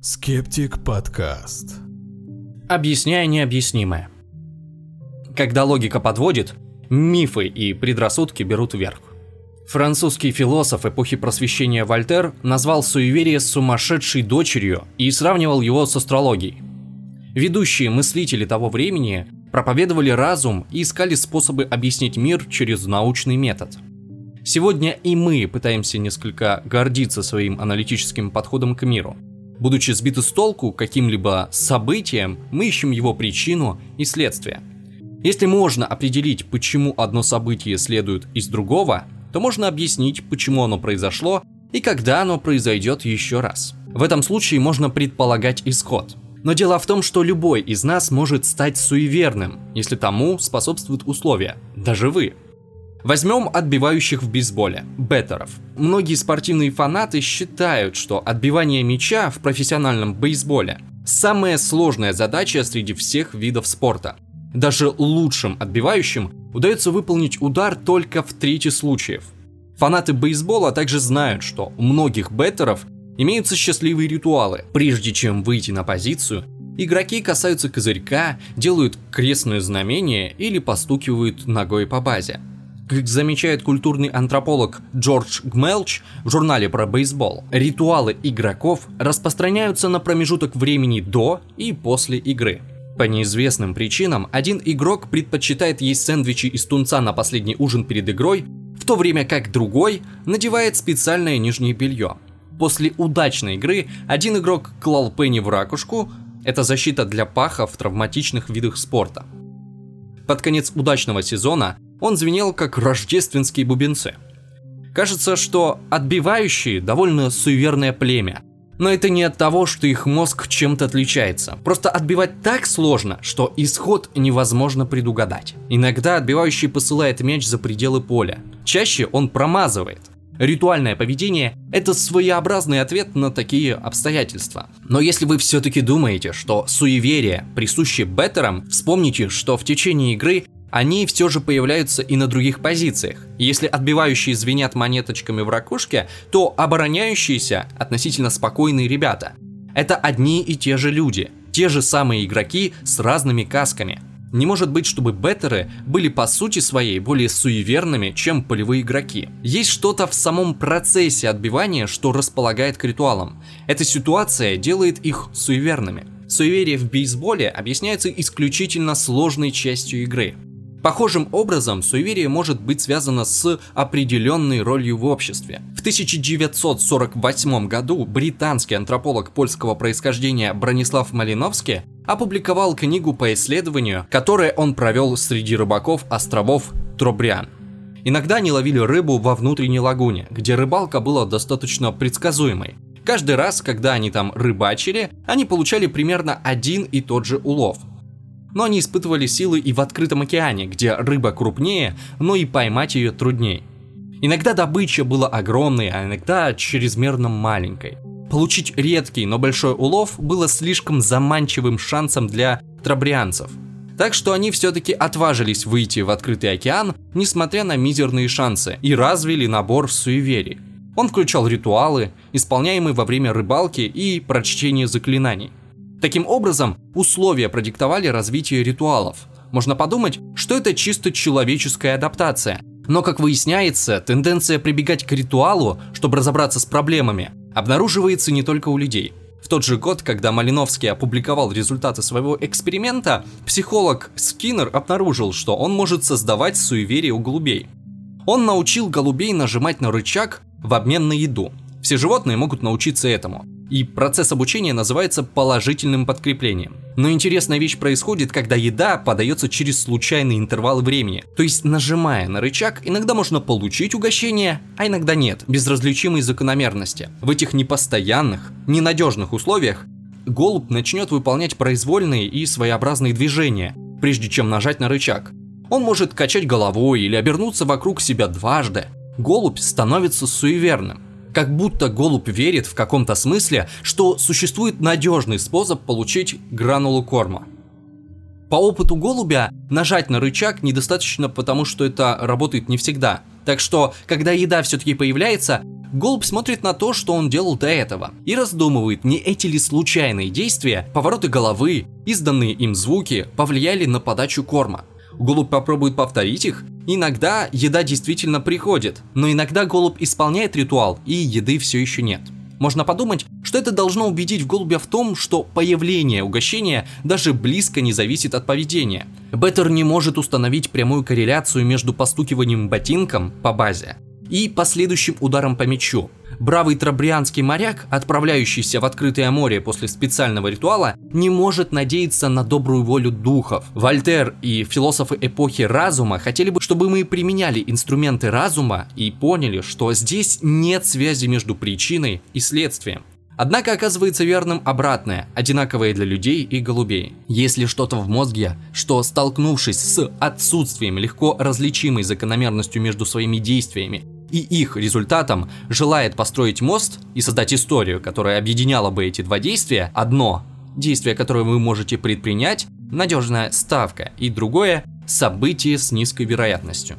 Скептик подкаст. Объясняя необъяснимое. Когда логика подводит, мифы и предрассудки берут вверх. Французский философ эпохи просвещения Вольтер назвал суеверие сумасшедшей дочерью и сравнивал его с астрологией. Ведущие мыслители того времени проповедовали разум и искали способы объяснить мир через научный метод. Сегодня и мы пытаемся несколько гордиться своим аналитическим подходом к миру. Будучи сбиты с толку каким-либо событием, мы ищем его причину и следствие. Если можно определить, почему одно событие следует из другого, то можно объяснить, почему оно произошло и когда оно произойдет еще раз. В этом случае можно предполагать исход. Но дело в том, что любой из нас может стать суеверным, если тому способствуют условия, даже вы. Возьмем отбивающих в бейсболе, беттеров. Многие спортивные фанаты считают, что отбивание мяча в профессиональном бейсболе самая сложная задача среди всех видов спорта. Даже лучшим отбивающим удается выполнить удар только в трети случаев. Фанаты бейсбола также знают, что у многих беттеров имеются счастливые ритуалы. Прежде чем выйти на позицию, игроки касаются козырька, делают крестное знамение или постукивают ногой по базе. Как замечает культурный антрополог Джордж Гмелч в журнале про бейсбол, ритуалы игроков распространяются на промежуток времени до и после игры. По неизвестным причинам один игрок предпочитает есть сэндвичи из тунца на последний ужин перед игрой, в то время как другой надевает специальное нижнее белье. После удачной игры один игрок клал пенни в ракушку, это защита для паха в травматичных видах спорта. Под конец удачного сезона он звенел как рождественские бубенцы. Кажется, что отбивающие довольно суеверное племя. Но это не от того, что их мозг чем-то отличается. Просто отбивать так сложно, что исход невозможно предугадать. Иногда отбивающий посылает мяч за пределы поля. Чаще он промазывает. Ритуальное поведение – это своеобразный ответ на такие обстоятельства. Но если вы все-таки думаете, что суеверие присуще беттерам, вспомните, что в течение игры они все же появляются и на других позициях. Если отбивающие звенят монеточками в ракушке, то обороняющиеся относительно спокойные ребята. Это одни и те же люди, те же самые игроки с разными касками. Не может быть, чтобы беттеры были по сути своей более суеверными, чем полевые игроки. Есть что-то в самом процессе отбивания, что располагает к ритуалам. Эта ситуация делает их суеверными. Суеверие в бейсболе объясняется исключительно сложной частью игры. Похожим образом суеверие может быть связано с определенной ролью в обществе. В 1948 году британский антрополог польского происхождения Бронислав Малиновский опубликовал книгу по исследованию, которое он провел среди рыбаков островов Тробриан. Иногда они ловили рыбу во внутренней лагуне, где рыбалка была достаточно предсказуемой. Каждый раз, когда они там рыбачили, они получали примерно один и тот же улов – но они испытывали силы и в открытом океане, где рыба крупнее, но и поймать ее труднее. Иногда добыча была огромной, а иногда чрезмерно маленькой. Получить редкий, но большой улов было слишком заманчивым шансом для трабрианцев. Так что они все-таки отважились выйти в открытый океан, несмотря на мизерные шансы, и развили набор суеверий. Он включал ритуалы, исполняемые во время рыбалки и прочтения заклинаний. Таким образом, условия продиктовали развитие ритуалов. Можно подумать, что это чисто человеческая адаптация. Но, как выясняется, тенденция прибегать к ритуалу, чтобы разобраться с проблемами, обнаруживается не только у людей. В тот же год, когда Малиновский опубликовал результаты своего эксперимента, психолог Скиннер обнаружил, что он может создавать суеверие у голубей. Он научил голубей нажимать на рычаг в обмен на еду. Все животные могут научиться этому. И процесс обучения называется положительным подкреплением. Но интересная вещь происходит, когда еда подается через случайные интервалы времени. То есть, нажимая на рычаг, иногда можно получить угощение, а иногда нет, без различимой закономерности. В этих непостоянных, ненадежных условиях голубь начнет выполнять произвольные и своеобразные движения, прежде чем нажать на рычаг. Он может качать головой или обернуться вокруг себя дважды. Голубь становится суеверным как будто голубь верит в каком-то смысле, что существует надежный способ получить гранулу корма. По опыту голубя нажать на рычаг недостаточно, потому что это работает не всегда. Так что, когда еда все-таки появляется, голубь смотрит на то, что он делал до этого, и раздумывает, не эти ли случайные действия, повороты головы, изданные им звуки повлияли на подачу корма. Голубь попробует повторить их, иногда еда действительно приходит, но иногда голубь исполняет ритуал, и еды все еще нет. Можно подумать, что это должно убедить голубя в том, что появление угощения даже близко не зависит от поведения. Беттер не может установить прямую корреляцию между постукиванием ботинком по базе и последующим ударом по мячу. Бравый трабрианский моряк, отправляющийся в открытое море после специального ритуала, не может надеяться на добрую волю духов. Вольтер и философы эпохи разума хотели бы, чтобы мы применяли инструменты разума и поняли, что здесь нет связи между причиной и следствием. Однако оказывается верным обратное, одинаковое для людей и голубей. Если что-то в мозге, что столкнувшись с отсутствием легко различимой закономерностью между своими действиями и их результатом желает построить мост и создать историю, которая объединяла бы эти два действия, одно – действие, которое вы можете предпринять, надежная ставка, и другое – событие с низкой вероятностью.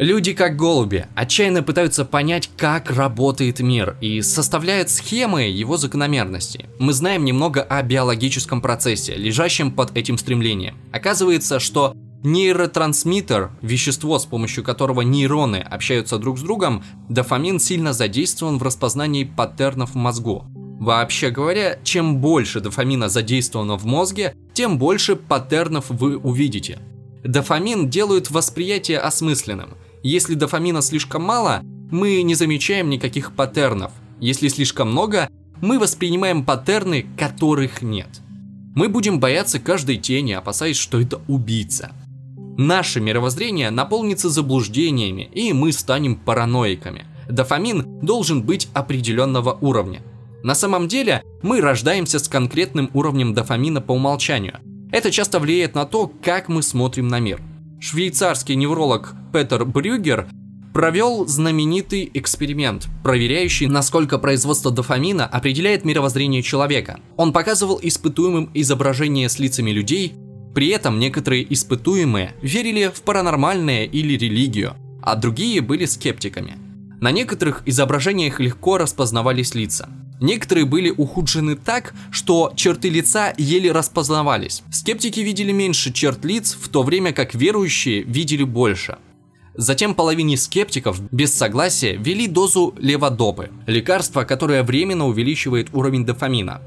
Люди, как голуби, отчаянно пытаются понять, как работает мир и составляют схемы его закономерностей. Мы знаем немного о биологическом процессе, лежащем под этим стремлением. Оказывается, что Нейротрансмиттер, вещество, с помощью которого нейроны общаются друг с другом, дофамин сильно задействован в распознании паттернов в мозгу. Вообще говоря, чем больше дофамина задействовано в мозге, тем больше паттернов вы увидите. Дофамин делает восприятие осмысленным. Если дофамина слишком мало, мы не замечаем никаких паттернов. Если слишком много, мы воспринимаем паттерны, которых нет. Мы будем бояться каждой тени, опасаясь, что это убийца. Наше мировоззрение наполнится заблуждениями, и мы станем параноиками. Дофамин должен быть определенного уровня. На самом деле, мы рождаемся с конкретным уровнем дофамина по умолчанию. Это часто влияет на то, как мы смотрим на мир. Швейцарский невролог Петер Брюгер провел знаменитый эксперимент, проверяющий, насколько производство дофамина определяет мировоззрение человека. Он показывал испытуемым изображения с лицами людей, при этом некоторые испытуемые верили в паранормальное или религию, а другие были скептиками. На некоторых изображениях легко распознавались лица. Некоторые были ухудшены так, что черты лица еле распознавались. Скептики видели меньше черт лиц, в то время как верующие видели больше. Затем половине скептиков без согласия ввели дозу леводопы, лекарства, которое временно увеличивает уровень дофамина.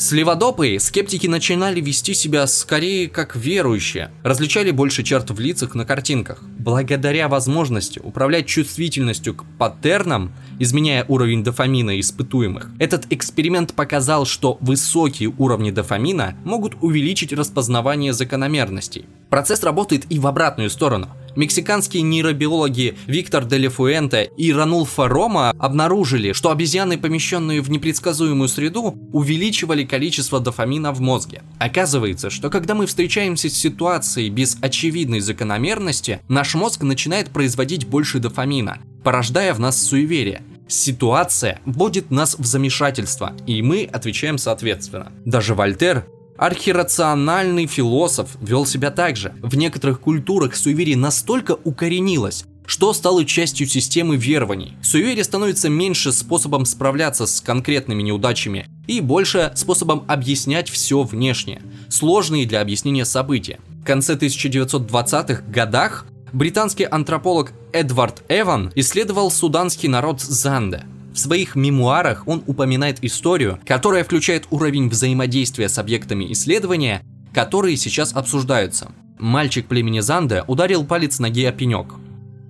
С леводопой скептики начинали вести себя скорее как верующие, различали больше черт в лицах на картинках. Благодаря возможности управлять чувствительностью к паттернам, изменяя уровень дофамина испытуемых, этот эксперимент показал, что высокие уровни дофамина могут увеличить распознавание закономерностей. Процесс работает и в обратную сторону – Мексиканские нейробиологи Виктор Делефуэнте и Ранулфа Рома обнаружили, что обезьяны, помещенные в непредсказуемую среду, увеличивали количество дофамина в мозге. Оказывается, что когда мы встречаемся с ситуацией без очевидной закономерности, наш мозг начинает производить больше дофамина, порождая в нас суеверие. Ситуация вводит нас в замешательство, и мы отвечаем соответственно. Даже Вольтер Архирациональный философ вел себя так же. В некоторых культурах суеверие настолько укоренилось, что стало частью системы верований. Суеверие становится меньше способом справляться с конкретными неудачами и больше способом объяснять все внешнее, сложные для объяснения события. В конце 1920-х годах британский антрополог Эдвард Эван исследовал суданский народ Занде – в своих мемуарах он упоминает историю, которая включает уровень взаимодействия с объектами исследования, которые сейчас обсуждаются. Мальчик племени Занде ударил палец ноги о пенек.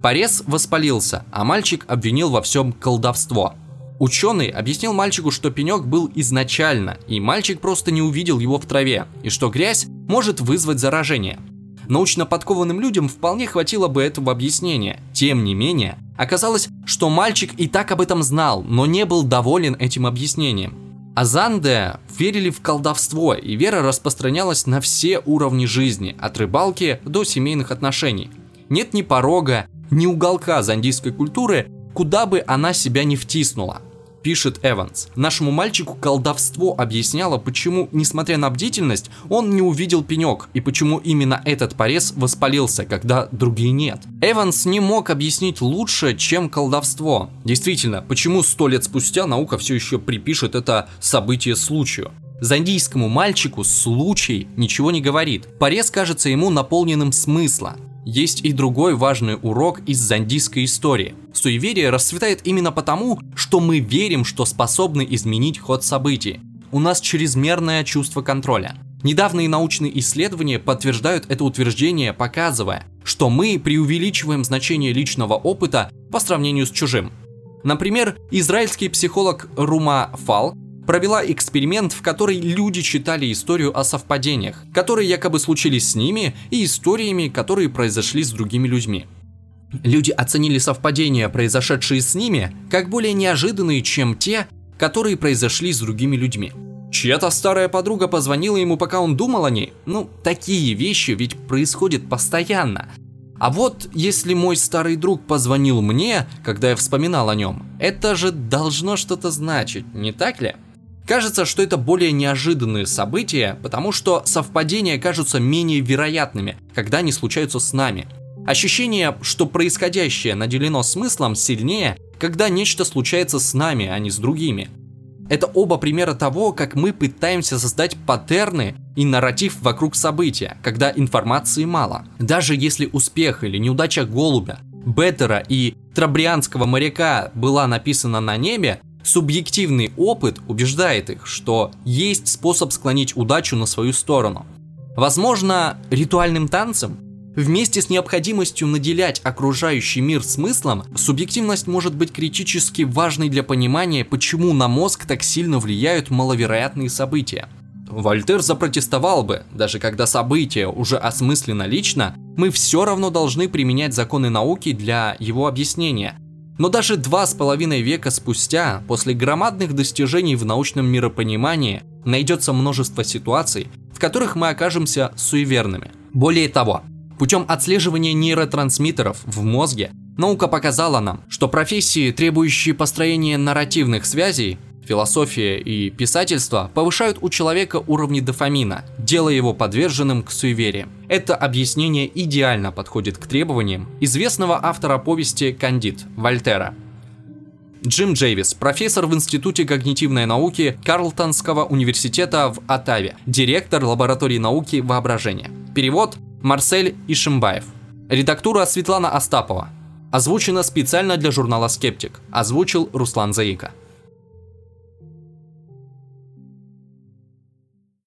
Порез воспалился, а мальчик обвинил во всем колдовство. Ученый объяснил мальчику, что пенек был изначально, и мальчик просто не увидел его в траве, и что грязь может вызвать заражение. Научно подкованным людям вполне хватило бы этого объяснения. Тем не менее, оказалось, что мальчик и так об этом знал, но не был доволен этим объяснением. Азанде верили в колдовство, и вера распространялась на все уровни жизни, от рыбалки до семейных отношений. Нет ни порога, ни уголка зандийской культуры, куда бы она себя не втиснула. Пишет Эванс. Нашему мальчику колдовство объясняло, почему, несмотря на бдительность, он не увидел пенек, и почему именно этот порез воспалился, когда другие нет. Эванс не мог объяснить лучше, чем колдовство. Действительно, почему сто лет спустя наука все еще припишет это событие случаю? Зандийскому мальчику случай ничего не говорит. Порез кажется ему наполненным смысла. Есть и другой важный урок из зандийской истории. Суеверие расцветает именно потому, что мы верим, что способны изменить ход событий. У нас чрезмерное чувство контроля. Недавние научные исследования подтверждают это утверждение, показывая, что мы преувеличиваем значение личного опыта по сравнению с чужим. Например, израильский психолог Рума Фал провела эксперимент, в который люди читали историю о совпадениях, которые якобы случились с ними, и историями, которые произошли с другими людьми. Люди оценили совпадения, произошедшие с ними, как более неожиданные, чем те, которые произошли с другими людьми. Чья-то старая подруга позвонила ему, пока он думал о ней. Ну, такие вещи ведь происходят постоянно. А вот если мой старый друг позвонил мне, когда я вспоминал о нем, это же должно что-то значить, не так ли? Кажется, что это более неожиданные события, потому что совпадения кажутся менее вероятными, когда они случаются с нами. Ощущение, что происходящее наделено смыслом, сильнее, когда нечто случается с нами, а не с другими. Это оба примера того, как мы пытаемся создать паттерны и нарратив вокруг события, когда информации мало. Даже если успех или неудача голубя, Беттера и Трабрианского моряка была написана на небе, Субъективный опыт убеждает их, что есть способ склонить удачу на свою сторону. Возможно, ритуальным танцем? Вместе с необходимостью наделять окружающий мир смыслом, субъективность может быть критически важной для понимания, почему на мозг так сильно влияют маловероятные события. Вольтер запротестовал бы, даже когда событие уже осмысленно лично, мы все равно должны применять законы науки для его объяснения – но даже два с половиной века спустя, после громадных достижений в научном миропонимании, найдется множество ситуаций, в которых мы окажемся суеверными. Более того, путем отслеживания нейротрансмиттеров в мозге, наука показала нам, что профессии, требующие построения нарративных связей, философия и писательство повышают у человека уровни дофамина, делая его подверженным к суевериям. Это объяснение идеально подходит к требованиям известного автора повести «Кандид» Вольтера. Джим Джейвис, профессор в Институте когнитивной науки Карлтонского университета в Оттаве, директор лаборатории науки воображения. Перевод Марсель Ишимбаев. Редактура Светлана Остапова. Озвучено специально для журнала «Скептик». Озвучил Руслан Заика.